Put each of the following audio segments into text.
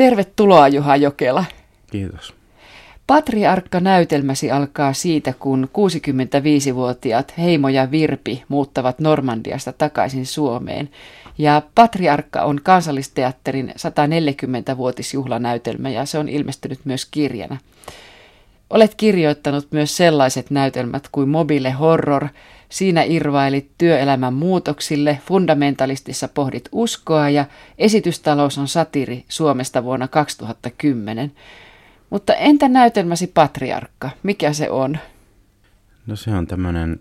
Tervetuloa Juha Jokela. Kiitos. Patriarkka-näytelmäsi alkaa siitä, kun 65-vuotiaat Heimo ja Virpi muuttavat Normandiasta takaisin Suomeen. Ja Patriarkka on kansallisteatterin 140-vuotisjuhlanäytelmä ja se on ilmestynyt myös kirjana. Olet kirjoittanut myös sellaiset näytelmät kuin Mobile Horror, Siinä irvailit työelämän muutoksille, fundamentalistissa pohdit uskoa ja esitystalous on satiri Suomesta vuonna 2010. Mutta entä näytelmäsi Patriarkka? Mikä se on? No se on tämmöinen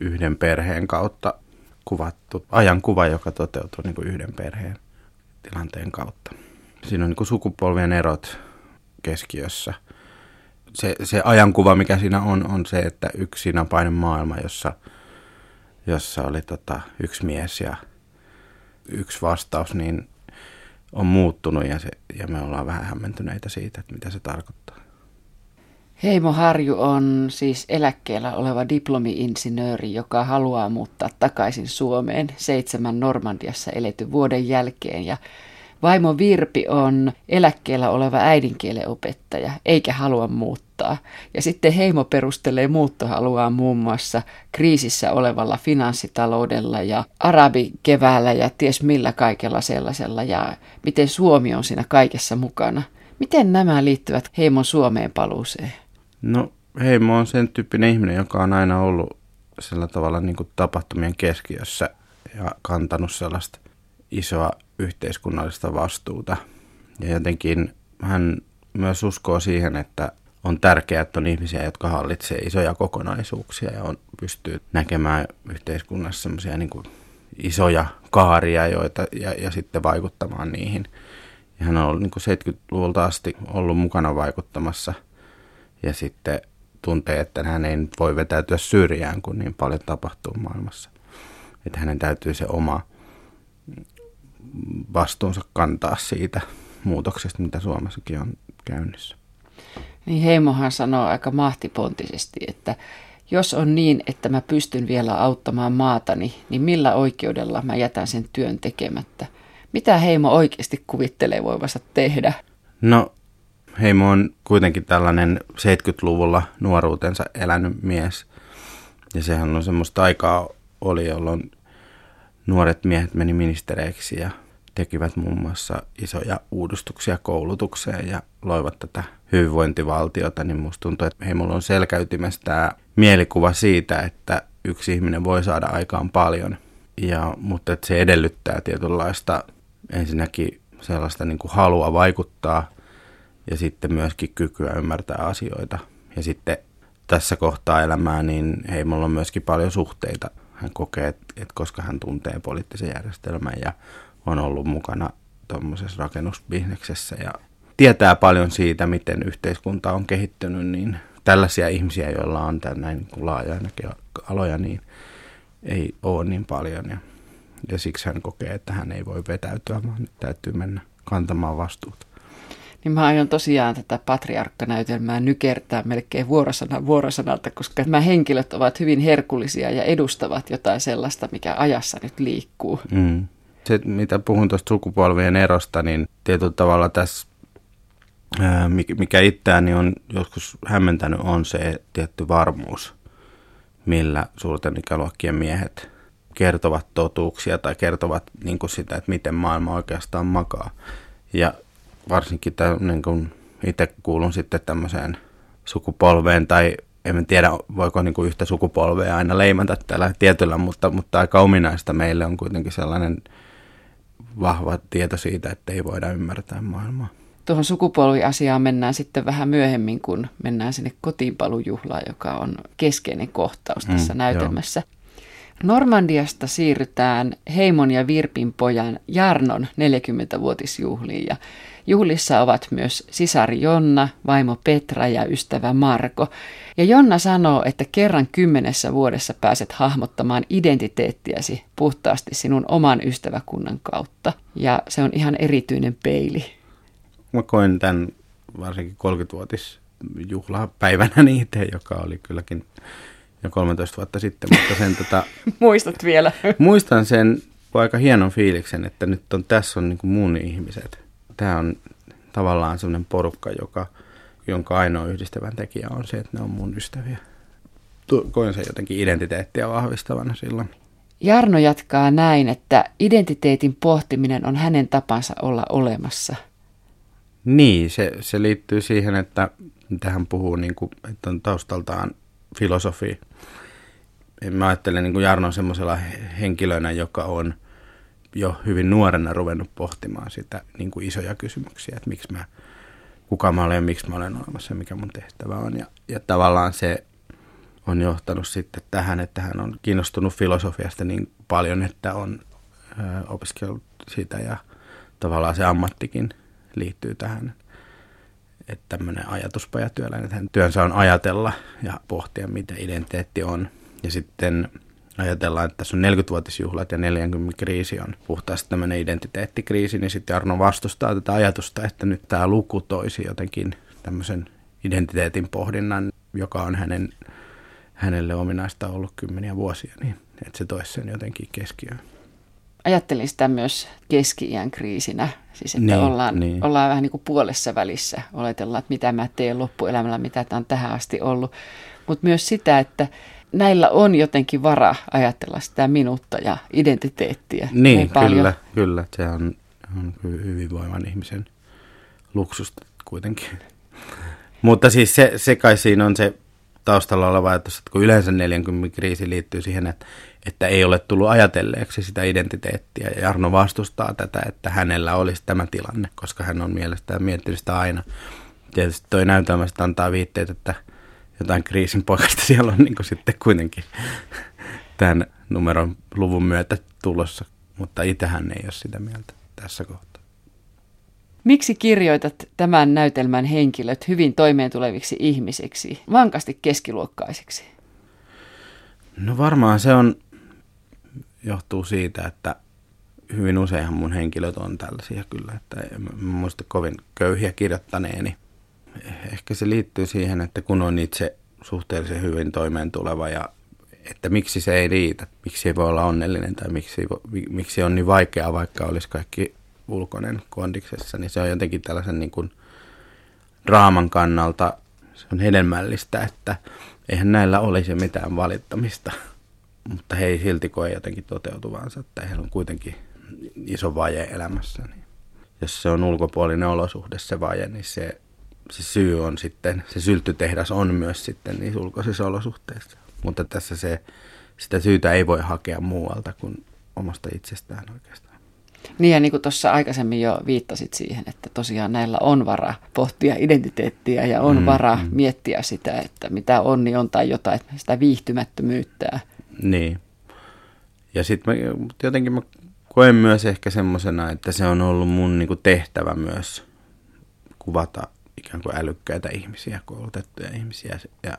yhden perheen kautta kuvattu ajankuva, joka toteutuu niin kuin yhden perheen tilanteen kautta. Siinä on niin kuin sukupolvien erot keskiössä. Se, se ajankuva, mikä siinä on, on se, että yksi painen maailma, jossa, jossa oli tota, yksi mies ja yksi vastaus, niin on muuttunut ja, se, ja me ollaan vähän hämmentyneitä siitä, että mitä se tarkoittaa. Heimo Harju on siis eläkkeellä oleva diplomi-insinööri, joka haluaa muuttaa takaisin Suomeen seitsemän Normandiassa eletyn vuoden jälkeen. Ja vaimo Virpi on eläkkeellä oleva äidinkielen opettaja, eikä halua muuttaa. Ja sitten Heimo perustelee muuttohaluaan muun muassa kriisissä olevalla finanssitaloudella ja arabikeväällä ja ties millä kaikella sellaisella ja miten Suomi on siinä kaikessa mukana. Miten nämä liittyvät Heimon Suomeen paluuseen? No Heimo on sen tyyppinen ihminen, joka on aina ollut sillä tavalla niin kuin tapahtumien keskiössä ja kantanut sellaista isoa yhteiskunnallista vastuuta. Ja jotenkin hän myös uskoo siihen, että on tärkeää, että on ihmisiä, jotka hallitsee isoja kokonaisuuksia ja on, pystyy näkemään yhteiskunnassa semmoisia niin isoja kaaria joita, ja, ja sitten vaikuttamaan niihin. Ja hän on ollut niin 70-luvulta asti ollut mukana vaikuttamassa – ja sitten tuntee, että hän ei voi vetäytyä syrjään, kun niin paljon tapahtuu maailmassa. Että hänen täytyy se oma vastuunsa kantaa siitä muutoksesta, mitä Suomessakin on käynnissä. Niin Heimohan sanoo aika mahtipontisesti, että jos on niin, että mä pystyn vielä auttamaan maatani, niin millä oikeudella mä jätän sen työn tekemättä? Mitä Heimo oikeasti kuvittelee voivansa tehdä? No Heimo on kuitenkin tällainen 70-luvulla nuoruutensa elänyt mies. Ja sehän on semmoista aikaa oli, jolloin nuoret miehet meni ministereiksi ja tekivät muun muassa isoja uudistuksia koulutukseen ja loivat tätä hyvinvointivaltiota, niin musta tuntuu, että heimolla on selkäytimessä tämä mielikuva siitä, että yksi ihminen voi saada aikaan paljon, ja, mutta että se edellyttää tietynlaista ensinnäkin sellaista niin kuin halua vaikuttaa – ja sitten myöskin kykyä ymmärtää asioita. Ja sitten tässä kohtaa elämää, niin Heimolla on myöskin paljon suhteita. Hän kokee, että, koska hän tuntee poliittisen järjestelmän ja on ollut mukana tuommoisessa rakennusbisneksessä ja tietää paljon siitä, miten yhteiskunta on kehittynyt, niin tällaisia ihmisiä, joilla on näin laaja aloja, niin ei ole niin paljon. Ja, ja siksi hän kokee, että hän ei voi vetäytyä, vaan nyt täytyy mennä kantamaan vastuuta niin mä aion tosiaan tätä patriarkkanäytelmää nykertää melkein vuorosana vuorosanalta, koska nämä henkilöt ovat hyvin herkullisia ja edustavat jotain sellaista, mikä ajassa nyt liikkuu. Mm. Se, mitä puhun tuosta sukupolvien erosta, niin tietyllä tavalla tässä, mikä itseäni on joskus hämmentänyt, on se tietty varmuus, millä suurten ikäluokkien miehet kertovat totuuksia tai kertovat niin sitä, että miten maailma oikeastaan makaa. Ja varsinkin tämän, niin kuin itse kuulun sitten tämmöiseen sukupolveen tai en tiedä, voiko niin kuin yhtä sukupolvea aina leimata tällä tietyllä, mutta, mutta aika ominaista meille on kuitenkin sellainen vahva tieto siitä, että ei voida ymmärtää maailmaa. Tuohon sukupolviasiaan mennään sitten vähän myöhemmin, kun mennään sinne kotiinpalujuhlaan, joka on keskeinen kohtaus tässä mm, näytelmässä. Joo. Normandiasta siirrytään Heimon ja Virpin pojan Jarnon 40-vuotisjuhliin ja juhlissa ovat myös sisari Jonna, vaimo Petra ja ystävä Marko. Ja Jonna sanoo, että kerran kymmenessä vuodessa pääset hahmottamaan identiteettiäsi puhtaasti sinun oman ystäväkunnan kautta. Ja se on ihan erityinen peili. Mä koin tämän varsinkin 30-vuotis juhlapäivänä niitä, joka oli kylläkin jo 13 vuotta sitten, mutta sen tota, Muistat vielä. muistan sen aika hienon fiiliksen, että nyt on, tässä on niin kuin mun ihmiset. Tämä on tavallaan sellainen porukka, joka, jonka ainoa yhdistävän tekijä on se, että ne on mun ystäviä. Koen sen jotenkin identiteettiä vahvistavana silloin. Jarno jatkaa näin, että identiteetin pohtiminen on hänen tapansa olla olemassa. Niin, se, se liittyy siihen, että tähän puhuu, niin kuin, että on taustaltaan filosofi. Mä ajattelen niin kuin Jarno semmoisella henkilönä, joka on jo hyvin nuorena ruvennut pohtimaan sitä niin kuin isoja kysymyksiä, että miksi mä, kuka mä olen, miksi mä olen olemassa mikä mun tehtävä on. Ja, ja tavallaan se on johtanut sitten tähän, että hän on kiinnostunut filosofiasta niin paljon, että on ö, opiskellut sitä ja tavallaan se ammattikin liittyy tähän. Että tämmöinen ajatuspajatyöläinen, että hän työnsä on ajatella ja pohtia, mitä identiteetti on. Ja sitten ajatellaan, että tässä on 40-vuotisjuhlat ja 40-kriisi on puhtaasti tämmöinen identiteettikriisi, niin sitten Arno vastustaa tätä ajatusta, että nyt tämä luku toisi jotenkin tämmöisen identiteetin pohdinnan, joka on hänen, hänelle ominaista ollut kymmeniä vuosia, niin että se toisi sen jotenkin keskiöön. Ajattelin sitä myös keski-iän kriisinä, siis että niin, ollaan, niin. ollaan vähän niin kuin puolessa välissä, oletellaan, että mitä mä teen loppuelämällä, mitä tämä on tähän asti ollut, mutta myös sitä, että näillä on jotenkin vara ajatella sitä minuutta ja identiteettiä. Niin, niin paljon. kyllä, kyllä. Se on, on hyvinvoivan ihmisen luksusta kuitenkin. Mutta siis se, se kai siinä on se taustalla oleva ajatus, että kun yleensä 40 kriisi liittyy siihen, että, että ei ole tullut ajatelleeksi sitä identiteettiä. Ja Jarno vastustaa tätä, että hänellä olisi tämä tilanne, koska hän on mielestään miettinyt sitä aina. Tietysti toi näytelmästä antaa viitteet, että – jotain kriisin poikasta siellä on niin sitten kuitenkin tämän numeron luvun myötä tulossa, mutta itsehän ei ole sitä mieltä tässä kohtaa. Miksi kirjoitat tämän näytelmän henkilöt hyvin toimeentuleviksi ihmisiksi, vankasti keskiluokkaisiksi? No varmaan se on, johtuu siitä, että hyvin useinhan mun henkilöt on tällaisia kyllä, että en muista kovin köyhiä kirjoittaneeni ehkä se liittyy siihen, että kun on itse suhteellisen hyvin toimeen tuleva ja että miksi se ei riitä, miksi ei voi olla onnellinen tai miksi, miksi on niin vaikeaa, vaikka olisi kaikki ulkoinen kondiksessa, niin se on jotenkin tällaisen niin kuin draaman kannalta se on hedelmällistä, että eihän näillä olisi mitään valittamista, mutta he ei silti koe jotenkin toteutuvansa, että heillä on kuitenkin iso vaje elämässä. Niin jos se on ulkopuolinen olosuhde se vaje, niin se se syy on sitten, se sylttytehdas on myös sitten niissä ulkoisissa olosuhteissa. Mutta tässä se, sitä syytä ei voi hakea muualta kuin omasta itsestään oikeastaan. Niin ja niin kuin tuossa aikaisemmin jo viittasit siihen, että tosiaan näillä on vara pohtia identiteettiä ja on mm, vara mm. miettiä sitä, että mitä on, niin on tai jotain, sitä viihtymättömyyttä. Niin. Ja sitten jotenkin mä koen myös ehkä semmoisena, että se on ollut mun niinku tehtävä myös kuvata ikään kuin älykkäitä ihmisiä, koulutettuja ihmisiä ja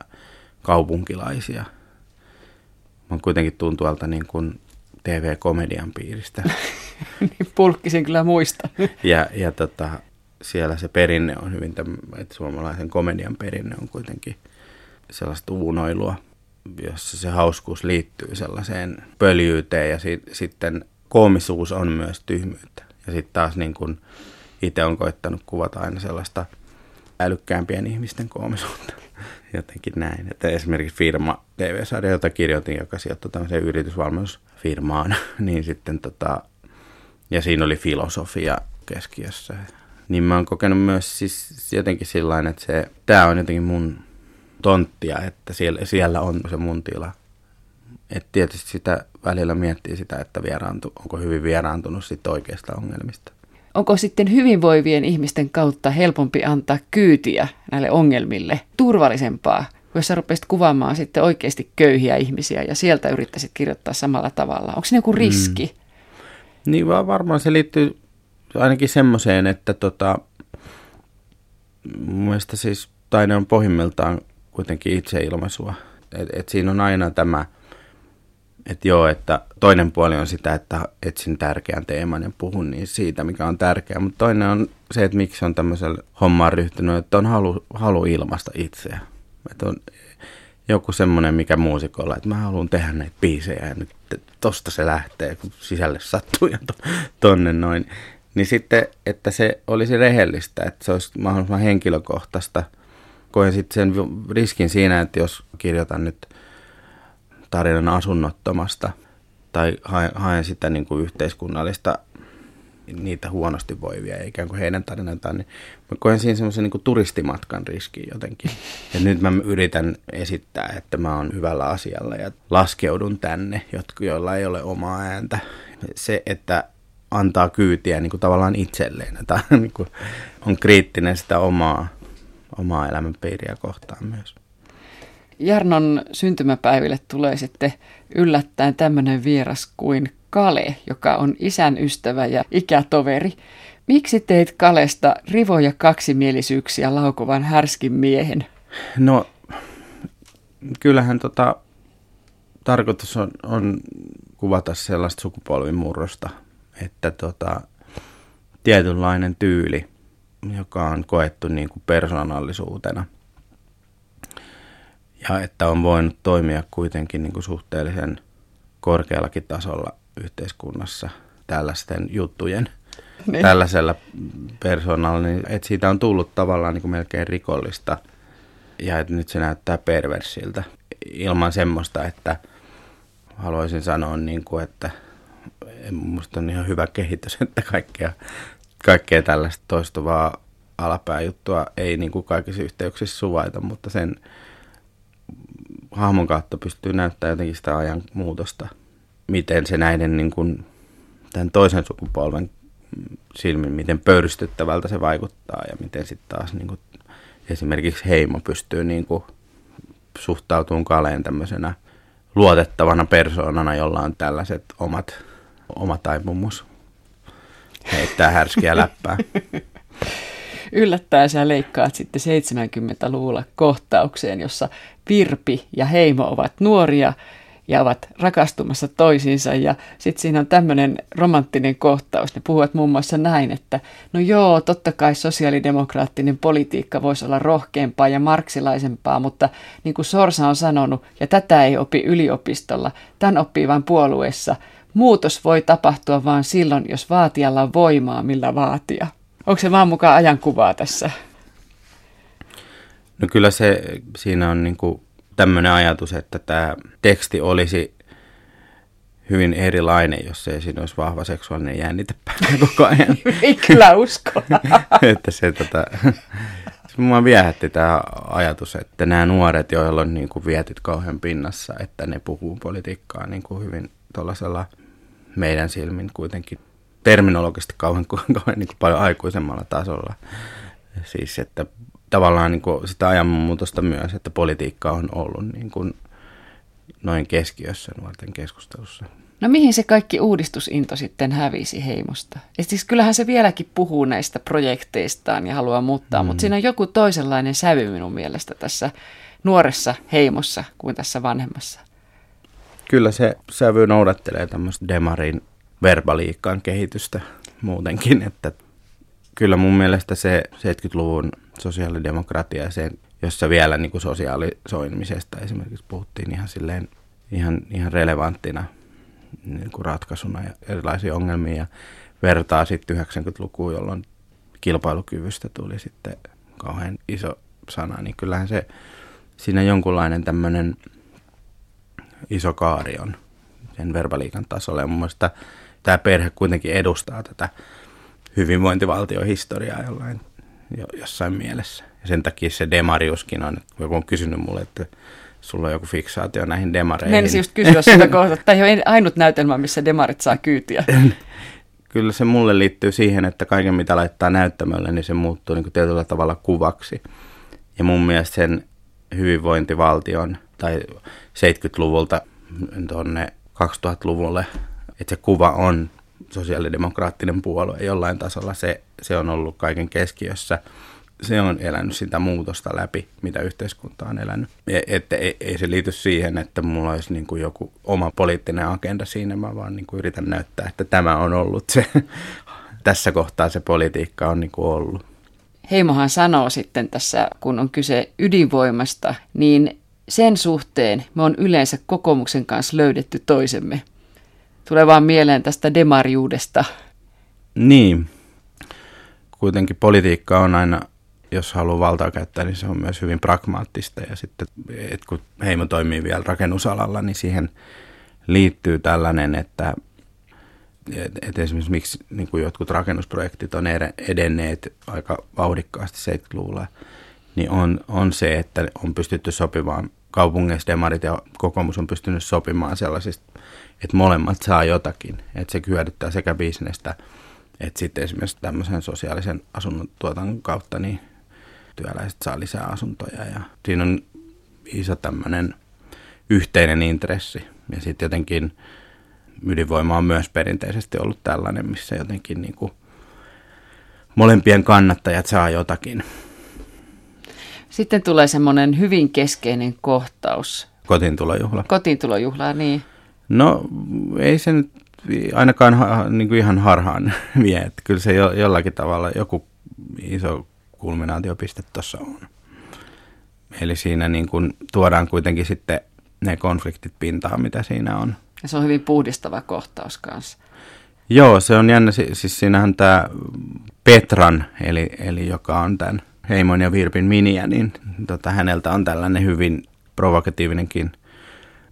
kaupunkilaisia. Mä kuitenkin tuun tuolta niin kuin TV-komedian piiristä. niin pulkkisen kyllä muista. ja, ja tota, siellä se perinne on hyvin, että suomalaisen komedian perinne on kuitenkin sellaista uunoilua, jossa se hauskuus liittyy sellaiseen pöljyyteen ja si- sitten koomisuus on myös tyhmyyttä. Ja sitten taas niin kun itse on koittanut kuvata aina sellaista – älykkäämpien ihmisten koomisuutta. Jotenkin näin. Että esimerkiksi firma TV-sarja, jota kirjoitin, joka sijoittui tämmöiseen yritysvalmennusfirmaan, niin sitten tota, ja siinä oli filosofia keskiössä. Niin mä oon kokenut myös siis jotenkin sillä että se, tää on jotenkin mun tonttia, että siellä, siellä on se mun tila. Et tietysti sitä välillä miettii sitä, että vieraantu, onko hyvin vieraantunut sit oikeista ongelmista onko sitten hyvinvoivien ihmisten kautta helpompi antaa kyytiä näille ongelmille turvallisempaa, jos sä rupeaisit kuvaamaan sitten oikeasti köyhiä ihmisiä ja sieltä yrittäisit kirjoittaa samalla tavalla? Onko se joku mm. riski? Mm. Niin vaan varmaan se liittyy ainakin semmoiseen, että tota, mun mielestä siis taide on pohjimmiltaan kuitenkin itseilmaisua. Et, et siinä on aina tämä – että joo, että toinen puoli on sitä, että etsin tärkeän teeman ja puhun niin siitä, mikä on tärkeää. Mutta toinen on se, että miksi on tämmöisellä hommaan ryhtynyt, että on halu, halu ilmaista itseä. Että on joku semmoinen, mikä muusikolla, että mä haluan tehdä näitä biisejä ja nyt tosta se lähtee, kun sisälle sattuu ja to, tonne noin. Niin sitten, että se olisi rehellistä, että se olisi mahdollisimman henkilökohtaista. Koen sitten sen riskin siinä, että jos kirjoitan nyt tarinan asunnottomasta tai haen sitä niin kuin yhteiskunnallista niitä huonosti voivia ikään kuin heidän tarinantaan, niin mä koen siinä semmoisen niin turistimatkan riskin jotenkin. Ja nyt mä yritän esittää, että mä oon hyvällä asialla ja laskeudun tänne, jotka, joilla ei ole omaa ääntä. Se, että antaa kyytiä niin kuin tavallaan itselleen, että niin kuin on kriittinen sitä omaa, omaa elämänpiiriä kohtaan myös. Jarnon syntymäpäiville tulee sitten yllättäen tämmöinen vieras kuin Kale, joka on isän ystävä ja ikätoveri. Miksi teit Kalesta rivoja kaksimielisyyksiä laukovan härskin miehen? No, kyllähän tota, tarkoitus on, on kuvata sellaista sukupolvimurrosta, että tota, tietynlainen tyyli, joka on koettu niin kuin persoonallisuutena. Ja että on voinut toimia kuitenkin niin kuin suhteellisen korkeallakin tasolla yhteiskunnassa tällaisten juttujen niin. tällaisella persoonalla, niin että siitä on tullut tavallaan niin kuin melkein rikollista ja että nyt se näyttää perversiltä ilman semmoista, että haluaisin sanoa, niin kuin, että minusta on ihan hyvä kehitys, että kaikkea, kaikkea tällaista toistuvaa alapääjuttua ei niin kuin kaikissa yhteyksissä suvaita, mutta sen hahmon kautta pystyy näyttämään jotenkin sitä ajan muutosta – miten se näiden niin kuin, tämän toisen sukupolven silmin, miten pöyristyttävältä se vaikuttaa ja miten sitten taas niin kuin, esimerkiksi heimo pystyy niin kuin, suhtautumaan Kaleen tämmöisenä luotettavana persoonana, jolla on tällaiset omat, oma taipumus heittää härskiä läppää. Yllättäen sä leikkaat sitten 70-luvulla kohtaukseen, jossa Virpi ja Heimo ovat nuoria ja ovat rakastumassa toisiinsa. Ja sitten siinä on tämmöinen romanttinen kohtaus. Ne puhuvat muun muassa näin, että no joo, totta kai sosiaalidemokraattinen politiikka voisi olla rohkeampaa ja marksilaisempaa, mutta niin kuin Sorsa on sanonut, ja tätä ei opi yliopistolla, tämän oppii vain puolueessa, muutos voi tapahtua vain silloin, jos vaatijalla on voimaa, millä vaatia. Onko se vaan mukaan ajankuvaa tässä? No kyllä se siinä on niin kuin tämmöinen ajatus, että tämä teksti olisi hyvin erilainen, jos ei siinä olisi vahva seksuaalinen jännite päällä koko ajan. ei kyllä usko. että se tota, mua viehätti tämä ajatus, että nämä nuoret, joilla on niin kuin vietit kauhean pinnassa, että ne puhuu politiikkaa niin kuin hyvin tuollaisella meidän silmin kuitenkin terminologisesti kauhean, kauhean niin kuin paljon aikuisemmalla tasolla. Siis, että tavallaan niin kuin sitä ajanmuutosta myös, että politiikka on ollut niin kuin noin keskiössä nuorten keskustelussa. No mihin se kaikki uudistusinto sitten hävisi heimosta? Ja siis kyllähän se vieläkin puhuu näistä projekteistaan ja haluaa muuttaa, mm. mutta siinä on joku toisenlainen sävy minun mielestä tässä nuoressa heimossa kuin tässä vanhemmassa. Kyllä se sävy noudattelee tämmöistä demarin verbaliikkaan kehitystä muutenkin, että kyllä mun mielestä se 70-luvun sosiaalidemokratia, se, jossa vielä niin kuin sosiaalisoimisesta esimerkiksi puhuttiin ihan, silleen, ihan, ihan relevanttina niin kuin ratkaisuna ja erilaisia ongelmia ja vertaa sitten 90-lukuun, jolloin kilpailukyvystä tuli sitten kauhean iso sana, niin kyllähän se siinä jonkunlainen tämmöinen iso kaari on sen verbaliikan tasolla. Ja mun mielestä tämä perhe kuitenkin edustaa tätä hyvinvointivaltiohistoriaa jollain jo, jossain mielessä. Ja sen takia se demariuskin on, että joku on kysynyt mulle, että sulla on joku fiksaatio näihin demareihin. Menisin just kysyä sitä kohtaa, että tämä ei ole ainut näytelmä, missä demarit saa kyytiä. Kyllä se mulle liittyy siihen, että kaiken mitä laittaa näyttämölle, niin se muuttuu niin kuin tietyllä tavalla kuvaksi. Ja mun mielestä sen hyvinvointivaltion tai 70-luvulta tuonne 2000-luvulle, että se kuva on sosiaalidemokraattinen puolue jollain tasolla, se, se on ollut kaiken keskiössä. Se on elänyt sitä muutosta läpi, mitä yhteiskunta on elänyt. Että ei, ei se liity siihen, että mulla olisi niin kuin joku oma poliittinen agenda siinä, mä vaan niin kuin yritän näyttää, että tämä on ollut se, tässä kohtaa se politiikka on niin kuin ollut. Heimohan sanoo sitten tässä, kun on kyse ydinvoimasta, niin sen suhteen me on yleensä kokoomuksen kanssa löydetty toisemme. Tulee vaan mieleen tästä demariudesta. Niin, kuitenkin politiikka on aina, jos haluaa valtaa käyttää, niin se on myös hyvin pragmaattista. Ja sitten, että kun Heimo toimii vielä rakennusalalla, niin siihen liittyy tällainen, että et, et esimerkiksi miksi niin kuin jotkut rakennusprojektit on edenneet aika vauhdikkaasti 70-luvulla, niin on, on se, että on pystytty sopimaan, kaupungeissa demarit ja kokoomus on pystynyt sopimaan sellaisista, että molemmat saa jotakin, että se hyödyttää sekä bisnestä, että sitten esimerkiksi tämmöisen sosiaalisen asunnon tuotannon kautta niin työläiset saa lisää asuntoja ja siinä on iso tämmöinen yhteinen intressi ja sitten jotenkin ydinvoima on myös perinteisesti ollut tällainen, missä jotenkin niin kuin molempien kannattajat saa jotakin. Sitten tulee semmoinen hyvin keskeinen kohtaus. Kotiintulojuhla. Kotiintulojuhla, niin. No ei se nyt ainakaan niin kuin ihan harhaan vie. Että kyllä se jo, jollakin tavalla joku iso kulminaatiopiste tuossa on. Eli siinä niin kuin tuodaan kuitenkin sitten ne konfliktit pintaan, mitä siinä on. Ja se on hyvin puhdistava kohtaus kanssa. Joo, se on jännä. Siis siinähän tämä Petran, eli, eli joka on tämän Heimon ja Virpin miniä, niin tota, häneltä on tällainen hyvin provokatiivinenkin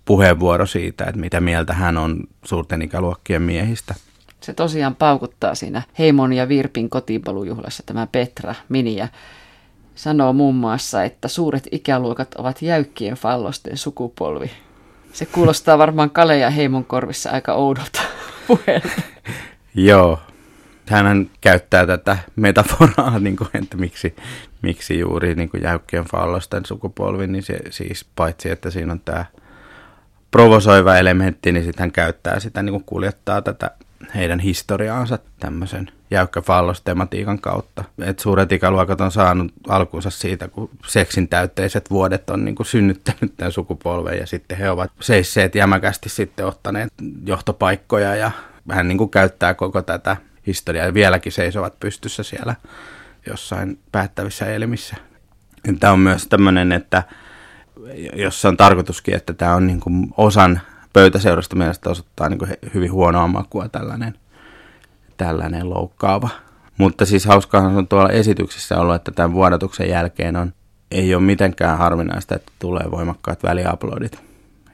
puheenvuoro siitä, että mitä mieltä hän on suurten ikäluokkien miehistä. Se tosiaan paukuttaa siinä Heimon ja Virpin kotipalujuhlassa tämä Petra Miniä. Sanoo muun muassa, että suuret ikäluokat ovat jäykkien fallosten sukupolvi. Se kuulostaa varmaan Kale ja Heimon korvissa aika oudolta puhelta. Joo. Hän käyttää tätä metaforaa, niin kuin, että miksi, miksi juuri niin kuin jäykkien fallosten sukupolvi, niin se, siis paitsi, että siinä on tämä provosoiva elementti, niin sitten hän käyttää sitä, niin kuin kuljettaa tätä heidän historiaansa tämmöisen jäykkä fallos-tematiikan kautta. Et suuret ikäluokat on saanut alkunsa siitä, kun seksin täytteiset vuodet on niin kuin synnyttänyt tämän sukupolven ja sitten he ovat seisseet jämäkästi sitten ottaneet johtopaikkoja ja hän niin kuin käyttää koko tätä historiaa ja vieläkin seisovat pystyssä siellä jossain päättävissä elimissä. Tämä on myös tämmöinen, että jossa on tarkoituskin, että tämä on niin kuin osan pöytäseurasta mielestä osoittaa niin kuin hyvin huonoa makua tällainen, tällainen loukkaava. Mutta siis hauskaahan on tuolla esityksessä ollut, että tämän vuodatuksen jälkeen on, ei ole mitenkään harvinaista, että tulee voimakkaat väliaplodit.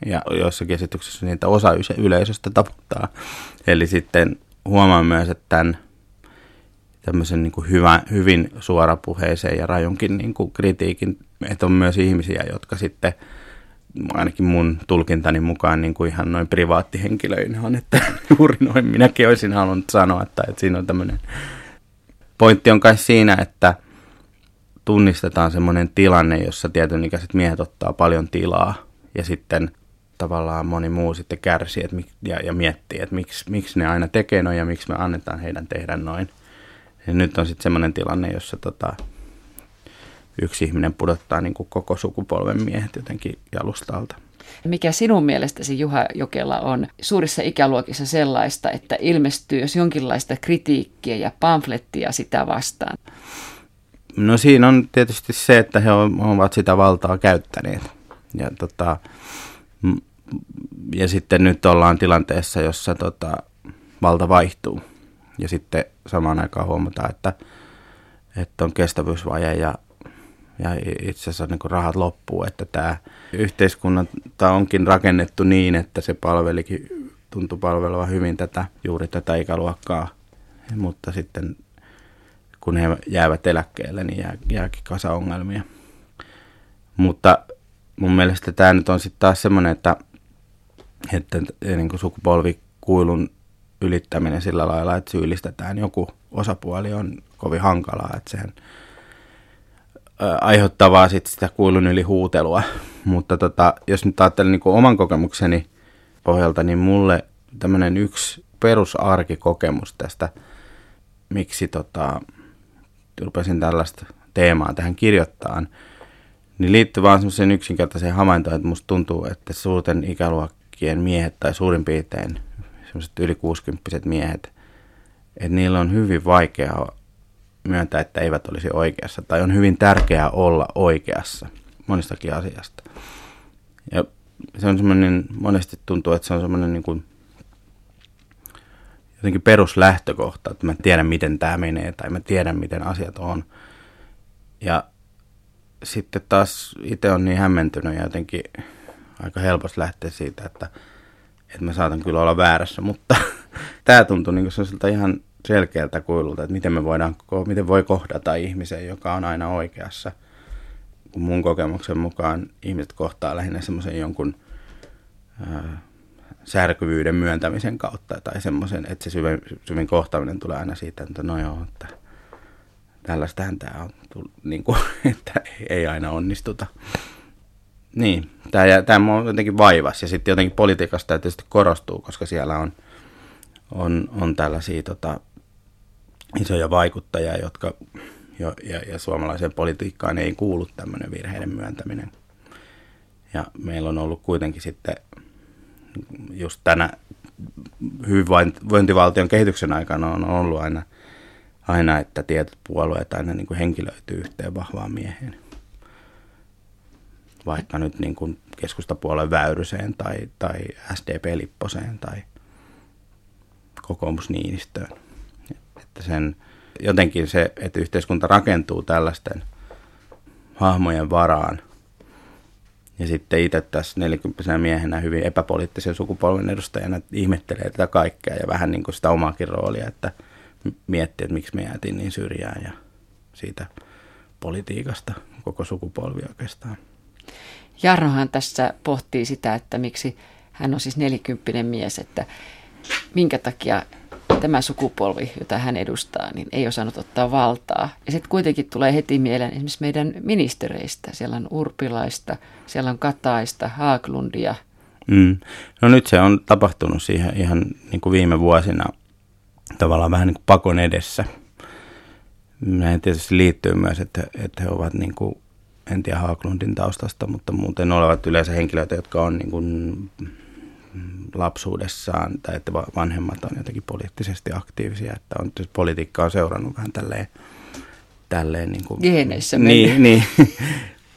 Ja joissakin esityksissä niitä osa yleisöstä taputtaa. Eli sitten huomaan myös, että tämän tämmöisen niin kuin hyvä, hyvin suorapuheiseen ja rajunkin niin kuin kritiikin, että on myös ihmisiä, jotka sitten – ainakin mun tulkintani mukaan niin kuin ihan noin privaattihenkilöinä on, että juuri noin minäkin olisin halunnut sanoa, että, että siinä on tämmöinen pointti on kai siinä, että tunnistetaan semmoinen tilanne, jossa tietyn ikäiset miehet ottaa paljon tilaa ja sitten tavallaan moni muu sitten kärsii että, ja, ja miettii, että miksi, miksi ne aina tekee noin ja miksi me annetaan heidän tehdä noin. Ja nyt on sitten semmoinen tilanne, jossa tota, yksi ihminen pudottaa niin kuin koko sukupolven miehet jotenkin jalustalta. Mikä sinun mielestäsi, Juha Jokela, on suurissa ikäluokissa sellaista, että ilmestyy jos jonkinlaista kritiikkiä ja pamflettia sitä vastaan? No siinä on tietysti se, että he ovat sitä valtaa käyttäneet. Ja, tota, ja sitten nyt ollaan tilanteessa, jossa tota, valta vaihtuu. Ja sitten samaan aikaan huomataan, että, että on kestävyysvaje ja ja itse asiassa niin rahat loppuu, että tämä yhteiskunta onkin rakennettu niin, että se palvelikin, tuntui palvelua hyvin tätä, juuri tätä ikäluokkaa, mutta sitten kun he jäävät eläkkeelle, niin jää, jääkin kasa ongelmia. Mutta mun mielestä tämä nyt on sitten taas semmoinen, että, että niin kuin sukupolvikuilun ylittäminen sillä lailla, että syyllistetään joku osapuoli on kovin hankalaa, että sehän aiheuttavaa sit sitä kuulun yli huutelua. Mutta tota, jos nyt ajattelen niin oman kokemukseni pohjalta, niin mulle tämmöinen yksi perusarkikokemus tästä, miksi tota, rupesin tällaista teemaa tähän kirjoittaa, niin liittyy vaan semmoiseen yksinkertaiseen havaintoon, että musta tuntuu, että suurten ikäluokkien miehet tai suurin piirtein semmoiset yli 60 miehet, että niillä on hyvin vaikea myöntää, että eivät olisi oikeassa. Tai on hyvin tärkeää olla oikeassa monistakin asiasta. Ja se on semmoinen, monesti tuntuu, että se on semmoinen niin kuin jotenkin peruslähtökohta, että mä tiedän miten tämä menee tai mä tiedän miten asiat on. Ja sitten taas itse on niin hämmentynyt ja jotenkin aika helposti lähteä siitä, että, että mä saatan kyllä olla väärässä, mutta tämä tuntuu niin kuin ihan selkeältä kuilulta, että miten me voidaan, miten voi kohdata ihmisen, joka on aina oikeassa. Kun mun kokemuksen mukaan ihmiset kohtaa lähinnä semmoisen jonkun ää, särkyvyyden myöntämisen kautta tai semmoisen, että se syvin, syvin kohtaaminen tulee aina siitä, että no joo, että tällaistähän tämä on, niin kuin, että ei aina onnistuta. Niin, tämä, tämä on jotenkin vaivas ja sitten jotenkin politiikasta tietysti korostuu, koska siellä on, on, on tällaisia tota, isoja vaikuttajia, jotka jo, ja, ja suomalaiseen politiikkaan ei kuulu tämmöinen virheiden myöntäminen. Ja meillä on ollut kuitenkin sitten just tänä hyvinvointivaltion kehityksen aikana on ollut aina, aina että tietyt puolueet aina niin kuin henkilöityy yhteen vahvaan mieheen. Vaikka nyt niin kuin keskustapuolueen Väyryseen tai, tai SDP-Lipposeen tai kokoomus Niinistöön. Että sen, jotenkin se, että yhteiskunta rakentuu tällaisten hahmojen varaan – ja sitten itse tässä 40 miehenä hyvin epäpoliittisen sukupolven edustajana ihmettelee tätä kaikkea ja vähän niin kuin sitä omaakin roolia, että miettii, että miksi me jäätiin niin syrjään ja siitä politiikasta koko sukupolvi oikeastaan. Jarnohan tässä pohtii sitä, että miksi hän on siis nelikymppinen mies, että minkä takia tämä sukupolvi, jota hän edustaa, niin ei osannut ottaa valtaa. Ja sitten kuitenkin tulee heti mieleen esimerkiksi meidän ministereistä. Siellä on Urpilaista, siellä on Kataista, Haaglundia. Mm. No nyt se on tapahtunut siihen ihan niin kuin viime vuosina tavallaan vähän niin kuin pakon edessä. Näin tietysti liittyy myös, että, että he ovat niin kuin, en tiedä Haaglundin taustasta, mutta muuten olevat yleensä henkilöitä, jotka on niin kuin lapsuudessaan tai että vanhemmat on jotenkin poliittisesti aktiivisia, että on, politiikka on seurannut vähän tälleen, tälleen niin kuin, Geeneissä niin, niin,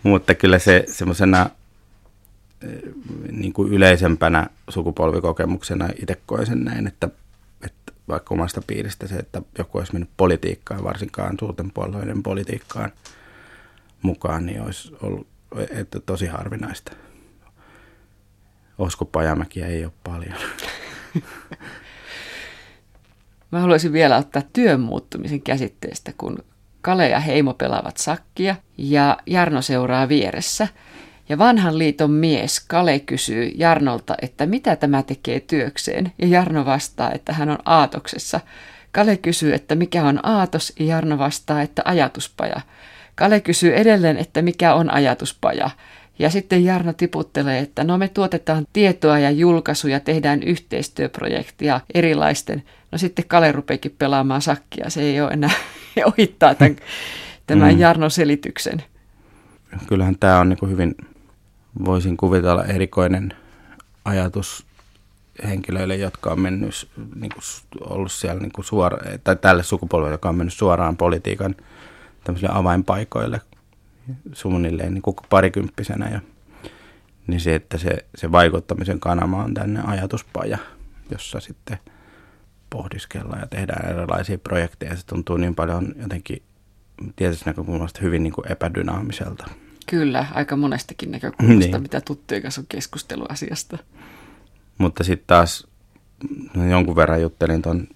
mutta kyllä se semmoisena eh, niin kuin yleisempänä sukupolvikokemuksena itse koen sen näin, että, että vaikka omasta piiristä se, että joku olisi mennyt politiikkaan, varsinkaan suurten puolueiden politiikkaan mukaan, niin olisi ollut että tosi harvinaista. Osko Pajamäkiä ei ole paljon. Mä haluaisin vielä ottaa työn muuttumisen käsitteestä, kun Kale ja Heimo pelaavat sakkia ja Jarno seuraa vieressä. Ja vanhan liiton mies Kale kysyy Jarnolta, että mitä tämä tekee työkseen, ja Jarno vastaa, että hän on aatoksessa. Kale kysyy, että mikä on aatos, ja Jarno vastaa, että ajatuspaja. Kale kysyy edelleen, että mikä on ajatuspaja, ja sitten Jarno tiputtelee, että no me tuotetaan tietoa ja julkaisuja, tehdään yhteistyöprojektia erilaisten. No sitten Kale rupeekin pelaamaan sakkia, se ei ole enää ohittaa tämän, tämän mm. Jarnon selityksen. Kyllähän tämä on niin hyvin, voisin kuvitella erikoinen ajatus henkilöille, jotka on mennyt, niin kuin, ollut siellä niin kuin suora, tai tälle sukupolvelle, joka on mennyt suoraan politiikan avainpaikoille, suunnilleen niin koko parikymppisenä. Ja, niin se, että se, se vaikuttamisen kanava on tänne ajatuspaja, jossa sitten pohdiskellaan ja tehdään erilaisia projekteja. Se tuntuu niin paljon jotenkin tietysti näkökulmasta hyvin niin kuin epädynaamiselta. Kyllä, aika monestakin näkökulmasta, niin. mitä tuttujen kanssa on keskustelu asiasta. Mutta sitten taas no jonkun verran juttelin tuon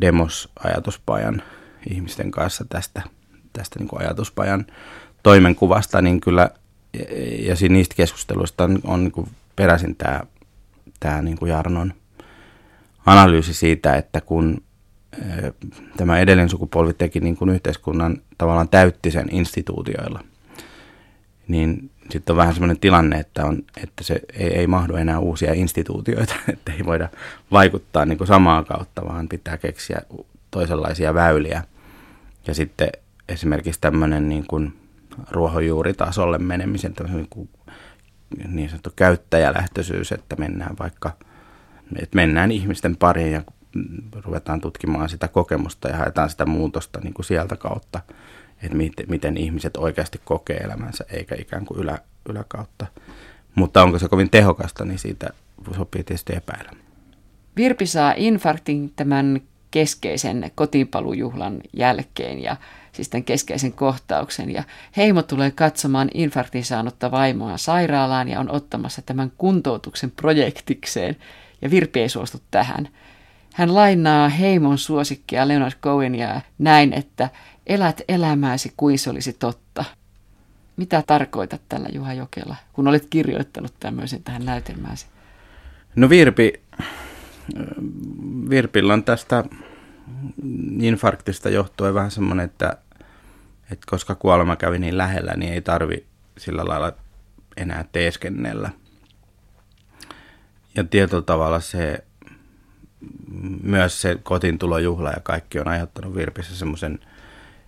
Demos-ajatuspajan ihmisten kanssa tästä – tästä niin kuin ajatuspajan toimenkuvasta, niin kyllä, ja, niistä keskusteluista on, on niin kuin peräisin tämä, tämä niin kuin Jarnon analyysi siitä, että kun tämä edellinen sukupolvi teki niin kuin yhteiskunnan tavallaan täytti sen instituutioilla, niin sitten on vähän sellainen tilanne, että, on, että se ei, ei mahdu enää uusia instituutioita, että ei voida vaikuttaa niin kuin samaa kautta, vaan pitää keksiä toisenlaisia väyliä. Ja sitten esimerkiksi tämmöinen niin kuin ruohonjuuritasolle menemisen niin, kuin niin sanottu käyttäjälähtöisyys, että mennään vaikka että mennään ihmisten pariin ja ruvetaan tutkimaan sitä kokemusta ja haetaan sitä muutosta niin kuin sieltä kautta, että miten, miten ihmiset oikeasti kokee elämänsä, eikä ikään kuin ylä, yläkautta. Mutta onko se kovin tehokasta, niin siitä sopii tietysti epäillä. Virpi saa infarktin tämän keskeisen kotipalujuhlan jälkeen ja siis tämän keskeisen kohtauksen. Ja Heimo tulee katsomaan infarktin saanutta vaimoa sairaalaan ja on ottamassa tämän kuntoutuksen projektikseen. Ja Virpi ei suostu tähän. Hän lainaa Heimon suosikkia Leonard Cohenia näin, että elät elämääsi kuin se olisi totta. Mitä tarkoitat tällä Juha Jokela, kun olet kirjoittanut tämmöisen tähän näytelmääsi? No Virpi, Virpillä on tästä infarktista johtuen vähän semmoinen, että, että koska kuolema kävi niin lähellä, niin ei tarvi sillä lailla enää teeskennellä. Ja tietyllä tavalla se, myös se kotintulojuhla ja kaikki on aiheuttanut Virpissä semmoisen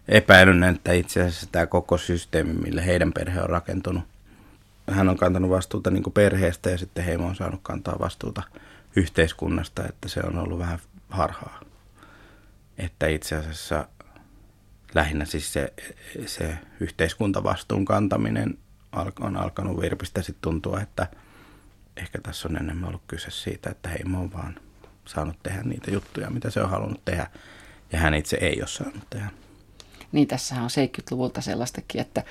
epäilyn, että itse asiassa tämä koko systeemi, mille heidän perhe on rakentunut, hän on kantanut vastuuta niin perheestä ja sitten heimo on saanut kantaa vastuuta yhteiskunnasta, että se on ollut vähän harhaa. Että itse asiassa lähinnä siis se, se yhteiskuntavastuun kantaminen on alkanut virpistä sitten tuntua, että ehkä tässä on enemmän ollut kyse siitä, että heimo on vaan saanut tehdä niitä juttuja, mitä se on halunnut tehdä, ja hän itse ei ole saanut tehdä. Niin tässä on 70-luvulta sellaistakin, että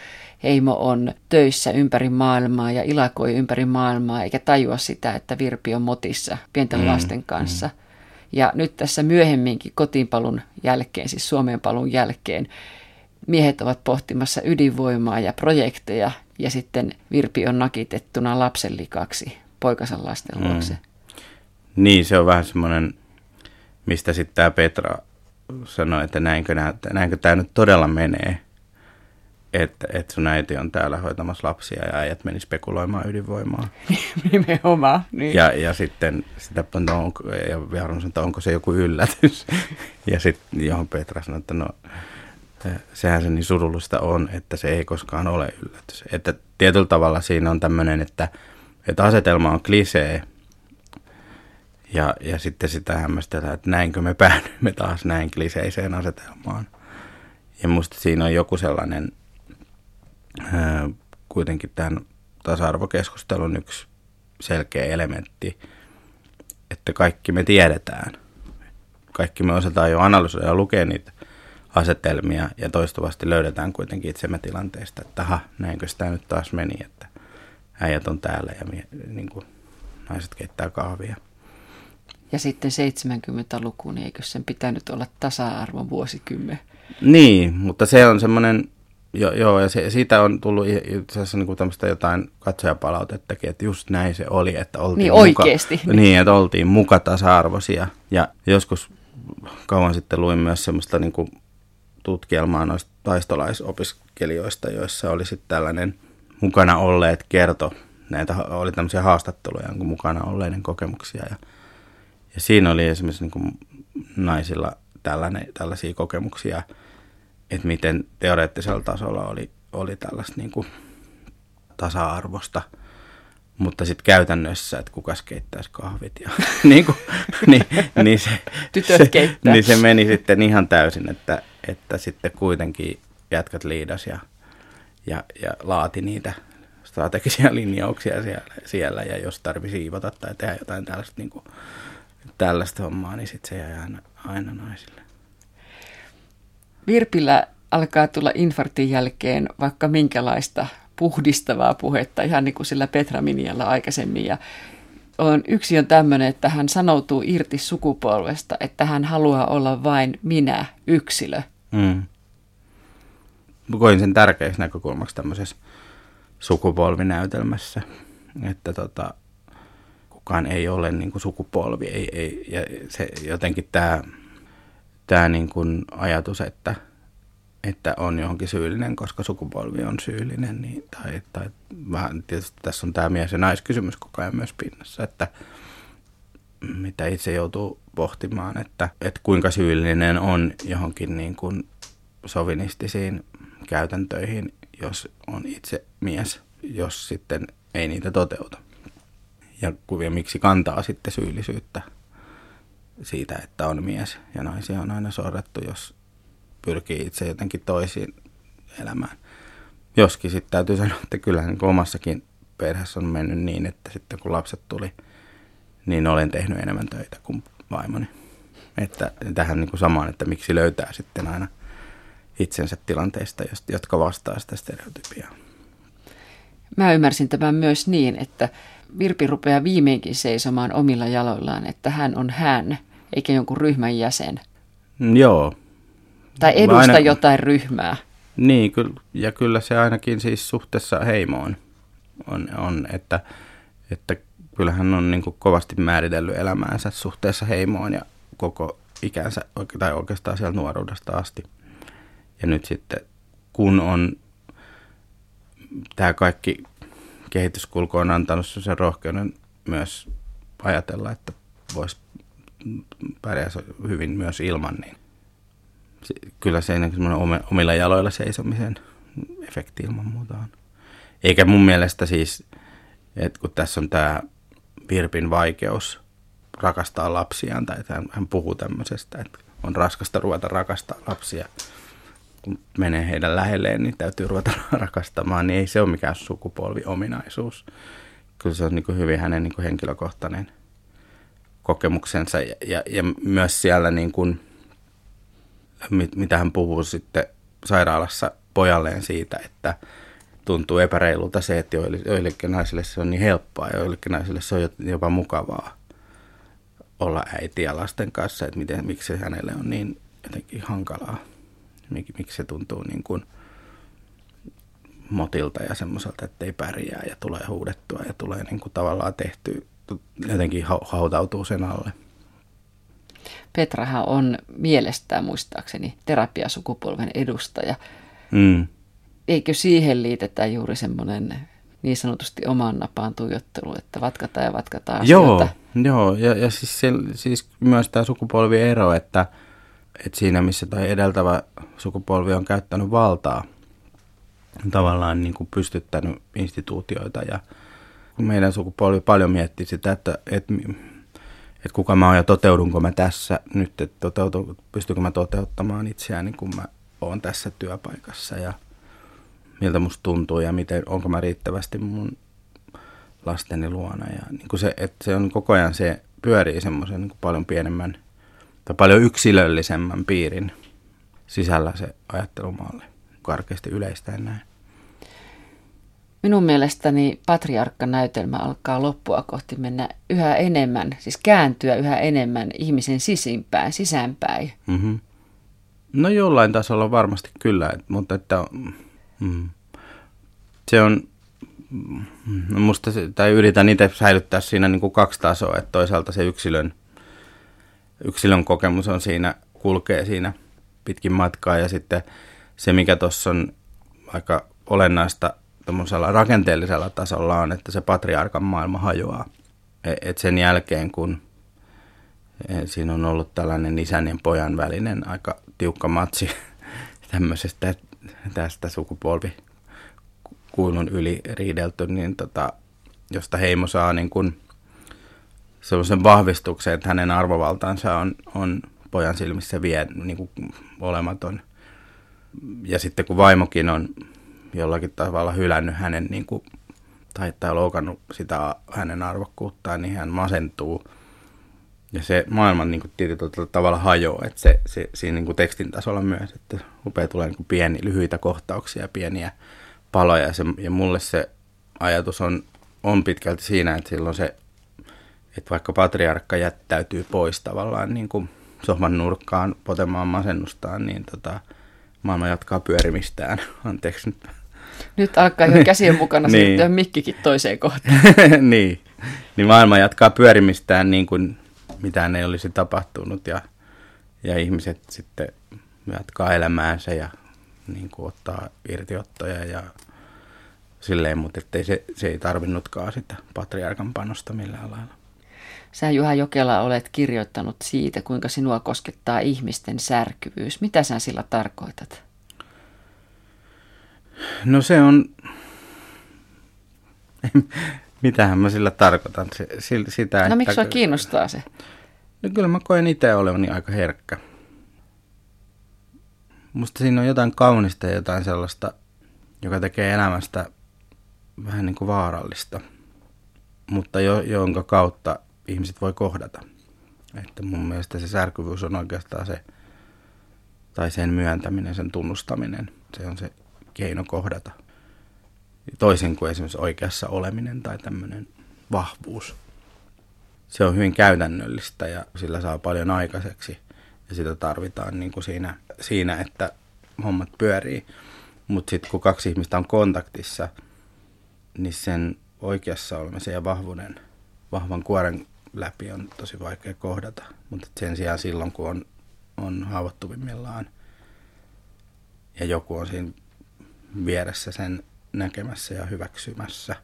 Heimo on töissä ympäri maailmaa ja ilakoi ympäri maailmaa, eikä tajua sitä, että Virpi on motissa pienten mm, lasten kanssa. Mm. Ja nyt tässä myöhemminkin kotiinpalun jälkeen, siis Suomeen palun jälkeen, miehet ovat pohtimassa ydinvoimaa ja projekteja, ja sitten Virpi on nakitettuna lapsenlikaksi poikansa lasten mm. luokse. Niin, se on vähän semmoinen, mistä sitten tämä Petra sanoi, että näinkö, näinkö tämä nyt todella menee, että, että sun äiti on täällä hoitamassa lapsia ja äijät meni spekuloimaan ydinvoimaa. Nimenomaan. Niin. Ja, ja sitten sitä, no, onko, ja Jarno sanoi, että onko se joku yllätys. ja sitten johon Petra sanoi, että no sehän se niin surullista on, että se ei koskaan ole yllätys. Että tietyllä tavalla siinä on tämmöinen, että, että asetelma on klisee, ja, ja sitten sitä hämmästellään, että näinkö me päädyimme taas näin kliseiseen asetelmaan. Ja musta siinä on joku sellainen ää, kuitenkin tämän tasa-arvokeskustelun yksi selkeä elementti, että kaikki me tiedetään. Kaikki me osataan jo analysoida ja lukea niitä asetelmia ja toistuvasti löydetään kuitenkin itsemme tilanteesta, että aha, näinkö sitä nyt taas meni, että äijät on täällä ja mie, niin kuin, naiset keittää kahvia. Ja sitten 70-luku, niin eikö sen pitänyt olla tasa-arvon vuosikymmen? Niin, mutta se on semmoinen, jo, joo, ja se, siitä on tullut itse asiassa niin tämmöistä jotain katsojapalautettakin, että just näin se oli, että oltiin niin oikeasti. Muka, niin, että oltiin muka tasa-arvoisia. Ja joskus kauan sitten luin myös semmoista niin kuin tutkielmaa noista taistolaisopiskelijoista, joissa oli sitten tällainen mukana olleet kerto, näitä oli tämmöisiä haastatteluja mukana olleiden kokemuksia ja ja siinä oli esimerkiksi niin kuin naisilla tällainen, tällaisia kokemuksia, että miten teoreettisella tasolla oli, oli tällaista niin kuin tasa-arvosta, mutta sitten käytännössä, että kukas keittäisi kahvit ja niin, kuin, niin, niin, se, Tytöt se, niin se meni sitten ihan täysin, että, että sitten kuitenkin jätkät liidas ja, ja, ja laati niitä strategisia linjauksia siellä, siellä ja jos tarvisi siivota tai tehdä jotain tällaista niin kuin tällaista hommaa, niin sitten se jää aina, aina naisille. Virpillä alkaa tulla infarktin jälkeen vaikka minkälaista puhdistavaa puhetta, ihan niin kuin sillä Petra Minialla aikaisemmin. Ja on, yksi on tämmöinen, että hän sanoutuu irti sukupolvesta, että hän haluaa olla vain minä, yksilö. Mm. Koin sen tärkeäksi näkökulmaksi tämmöisessä sukupolvinäytelmässä, että tota, kukaan ei ole niin kuin sukupolvi. Ei, ei, ja se, jotenkin tämä, tämä niin kuin ajatus, että, että on johonkin syyllinen, koska sukupolvi on syyllinen, niin, tai, tai vähän tietysti tässä on tämä mies- ja naiskysymys koko ajan myös pinnassa, että mitä itse joutuu pohtimaan, että, että kuinka syyllinen on johonkin niin kuin sovinistisiin käytäntöihin, jos on itse mies, jos sitten ei niitä toteuta. Ja kuvia, miksi kantaa sitten syyllisyyttä siitä, että on mies ja naisia on aina sorrettu, jos pyrkii itse jotenkin toisiin elämään. Joskin sitten täytyy sanoa, että kyllähän niin omassakin perheessä on mennyt niin, että sitten kun lapset tuli, niin olen tehnyt enemmän töitä kuin vaimoni. Että tähän niin kuin samaan, että miksi löytää sitten aina itsensä tilanteista, jotka vastaa sitä stereotypiaa. Mä ymmärsin tämän myös niin, että Virpi rupeaa viimeinkin seisomaan omilla jaloillaan, että hän on hän, eikä jonkun ryhmän jäsen. Mm, joo. Tai edusta aina... jotain ryhmää. Niin, ja kyllä se ainakin siis suhteessa heimoon on, on että, että kyllähän on niin kuin kovasti määritellyt elämäänsä suhteessa heimoon ja koko ikänsä, tai oikeastaan siellä nuoruudesta asti. Ja nyt sitten, kun on tämä kaikki kehityskulku on antanut sen rohkeuden myös ajatella, että voisi pärjää hyvin myös ilman, niin kyllä se semmoinen omilla jaloilla seisomisen efekti ilman muuta on. Eikä mun mielestä siis, että kun tässä on tämä Virpin vaikeus rakastaa lapsiaan, tai hän, hän puhuu tämmöisestä, että on raskasta ruveta rakastaa lapsia, kun menee heidän lähelleen, niin täytyy ruveta rakastamaan, niin ei se ole mikään sukupolviominaisuus. Kyllä se on niin hyvin hänen niin henkilökohtainen kokemuksensa ja, ja, ja myös siellä, niin kuin, mit, mitä hän puhuu sitten sairaalassa pojalleen siitä, että tuntuu epäreilulta se, että joillekin naisille se on niin helppoa ja joillekin naisille se on jopa mukavaa olla äiti ja lasten kanssa, että miten, miksi hänelle on niin jotenkin hankalaa mik, miksi se tuntuu niin kuin motilta ja semmoiselta, että ei pärjää ja tulee huudettua ja tulee niin kuin tavallaan tehty, jotenkin hautautuu sen alle. Petrahan on mielestään muistaakseni terapiasukupolven edustaja. Mm. Eikö siihen liitetä juuri semmoinen niin sanotusti oman napaan tuijottelu, että vatkataan ja vatkataan asioita? Joo, joo. ja, ja siis, se, siis myös tämä sukupolviero, että – että siinä missä tai edeltävä sukupolvi on käyttänyt valtaa, on tavallaan niin kuin pystyttänyt instituutioita ja meidän sukupolvi paljon mietti sitä, että, että, että kuka mä oon ja toteudunko mä tässä nyt, että toteutu, pystykö mä toteuttamaan itseäni, kun mä oon tässä työpaikassa ja miltä musta tuntuu ja miten, onko mä riittävästi mun lasteni luona. Ja niin kuin se, että se on koko ajan se pyörii semmoisen niin paljon pienemmän tai paljon yksilöllisemmän piirin sisällä se ajattelumalli, karkeasti yleistäen näin. Minun mielestäni patriarkka-näytelmä alkaa loppua kohti mennä yhä enemmän, siis kääntyä yhä enemmän ihmisen sisimpään, sisäänpäin. Mm-hmm. No jollain tasolla varmasti kyllä, mutta että mm, se on, mm, musta se, tai yritän itse säilyttää siinä niin kuin kaksi tasoa, että toisaalta se yksilön – yksilön kokemus on siinä, kulkee siinä pitkin matkaa ja sitten se, mikä tuossa on aika olennaista rakenteellisella tasolla on, että se patriarkan maailma hajoaa. E, et sen jälkeen, kun e, siinä on ollut tällainen isän ja pojan välinen aika tiukka matsi tämmöisestä tästä sukupolvi kuilun yli riidelty, niin tota, josta Heimo saa niin kuin sellaisen vahvistuksen, että hänen arvovaltaansa on, on pojan silmissä vie niin kuin olematon. Ja sitten kun vaimokin on jollakin tavalla hylännyt hänen niin kuin, tai, tai loukannut sitä hänen arvokkuuttaan, niin hän masentuu. Ja se maailman niin kuin, tietyllä tavalla hajoaa, että se, se siinä niin kuin tekstin tasolla myös, että rupeaa tulee niin pieni, lyhyitä kohtauksia, pieniä paloja. Ja, se, ja mulle se ajatus on, on pitkälti siinä, että silloin se että vaikka patriarkka jättäytyy pois tavallaan niin kuin sohvan nurkkaan potemaan masennustaan, niin tota, maailma jatkaa pyörimistään. Anteeksi nyt. Nyt alkaa jo käsien mukana niin. siirtyä mikkikin toiseen kohtaan. niin. niin maailma jatkaa pyörimistään niin kuin mitään ei olisi tapahtunut ja, ja ihmiset sitten jatkaa elämäänsä ja niin kuin ottaa irtiottoja ja silleen, mutta ettei se, se ei tarvinnutkaan sitä patriarkan panosta millään lailla. Sä Juha Jokela olet kirjoittanut siitä, kuinka sinua koskettaa ihmisten särkyvyys. Mitä sä sillä tarkoitat? No se on... Mitähän mä sillä tarkoitan? Se, sitä, no että... miksi sua kiinnostaa se? No kyllä mä koen itse olevani aika herkkä. Musta siinä on jotain kaunista ja jotain sellaista, joka tekee elämästä vähän niin kuin vaarallista. Mutta jo, jonka kautta ihmiset voi kohdata. Että mun mielestä se särkyvyys on oikeastaan se, tai sen myöntäminen, sen tunnustaminen, se on se keino kohdata. Toisin kuin esimerkiksi oikeassa oleminen tai tämmöinen vahvuus. Se on hyvin käytännöllistä ja sillä saa paljon aikaiseksi ja sitä tarvitaan niin kuin siinä, siinä, että hommat pyörii. Mutta sitten kun kaksi ihmistä on kontaktissa, niin sen oikeassa olemisen ja vahvuuden, vahvan kuoren läpi on tosi vaikea kohdata. Mutta sen sijaan silloin, kun on, on haavoittuvimmillaan ja joku on siinä vieressä sen näkemässä ja hyväksymässä,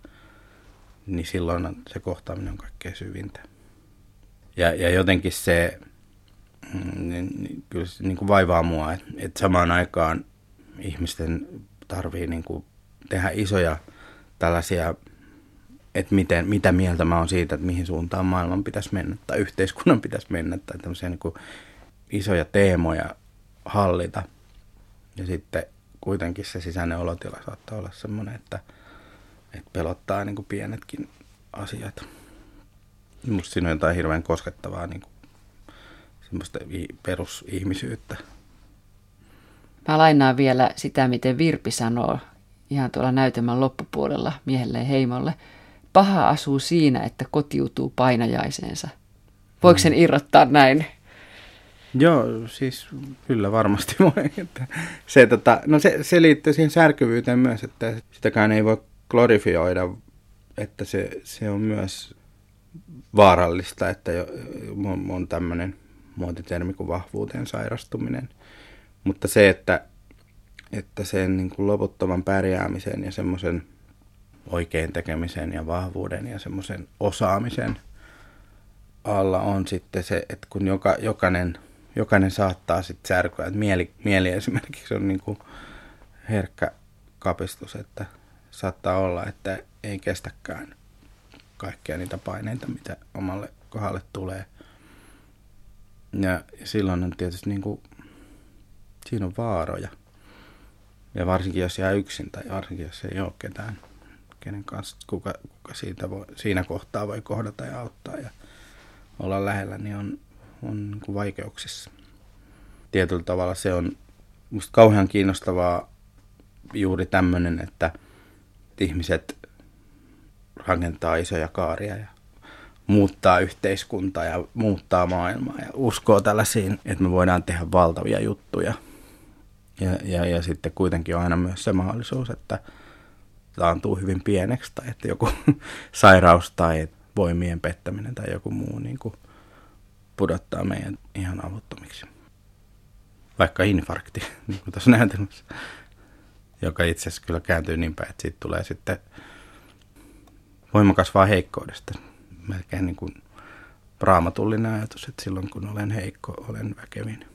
niin silloin se kohtaaminen on kaikkein syvintä. Ja, ja jotenkin se, mm, niin, niin, kyllä se niin kuin vaivaa mua, että, että samaan aikaan ihmisten tarvii niin kuin tehdä isoja tällaisia, että miten, mitä mieltä mä oon siitä, että mihin suuntaan maailman pitäisi mennä tai yhteiskunnan pitäisi mennä tai tämmöisiä niin kuin isoja teemoja hallita. Ja sitten kuitenkin se sisäinen olotila saattaa olla semmoinen, että, että pelottaa niin kuin pienetkin asiat. Musta siinä on jotain hirveän koskettavaa niin kuin, semmoista perusihmisyyttä. Mä lainaan vielä sitä, miten Virpi sanoo ihan tuolla näytelmän loppupuolella miehelle heimolle. Paha asuu siinä, että kotiutuu painajaiseensa. Voiko sen irrottaa näin? Joo, siis kyllä varmasti voi. se, tota, no se, se liittyy siihen särkyvyyteen myös, että sitäkään ei voi glorifioida, että se, se on myös vaarallista, että jo, on, on tämmöinen muotitermi kuin vahvuuteen sairastuminen. Mutta se, että, että sen niin kuin loputtoman pärjäämisen ja semmoisen oikein tekemisen ja vahvuuden ja semmoisen osaamisen alla on sitten se, että kun joka, jokainen – jokainen saattaa sitten särkyä. Et mieli, mieli esimerkiksi on niinku herkkä kapistus, että saattaa olla, että ei kestäkään kaikkia niitä paineita, mitä omalle kohdalle tulee. Ja silloin on tietysti niinku, siinä on vaaroja. Ja varsinkin jos jää yksin tai varsinkin jos ei ole ketään, kenen kanssa, kuka, kuka siitä voi, siinä kohtaa voi kohdata ja auttaa ja olla lähellä, niin on, on niin kuin vaikeuksissa. Tietyllä tavalla se on musta kauhean kiinnostavaa juuri tämmöinen, että ihmiset rakentaa isoja kaaria ja muuttaa yhteiskuntaa ja muuttaa maailmaa ja uskoo tällaisiin, että me voidaan tehdä valtavia juttuja. Ja, ja, ja sitten kuitenkin on aina myös se mahdollisuus, että taantuu hyvin pieneksi tai että joku sairaus tai voimien pettäminen tai joku muu niin kuin pudottaa meidän ihan avuttomiksi. Vaikka infarkti, niin kuin tuossa näytelmässä, joka itse asiassa kyllä kääntyy niin päin, että siitä tulee sitten voima kasvaa heikkoudesta. Melkein niin kuin raamatullinen ajatus, että silloin kun olen heikko, olen väkevin.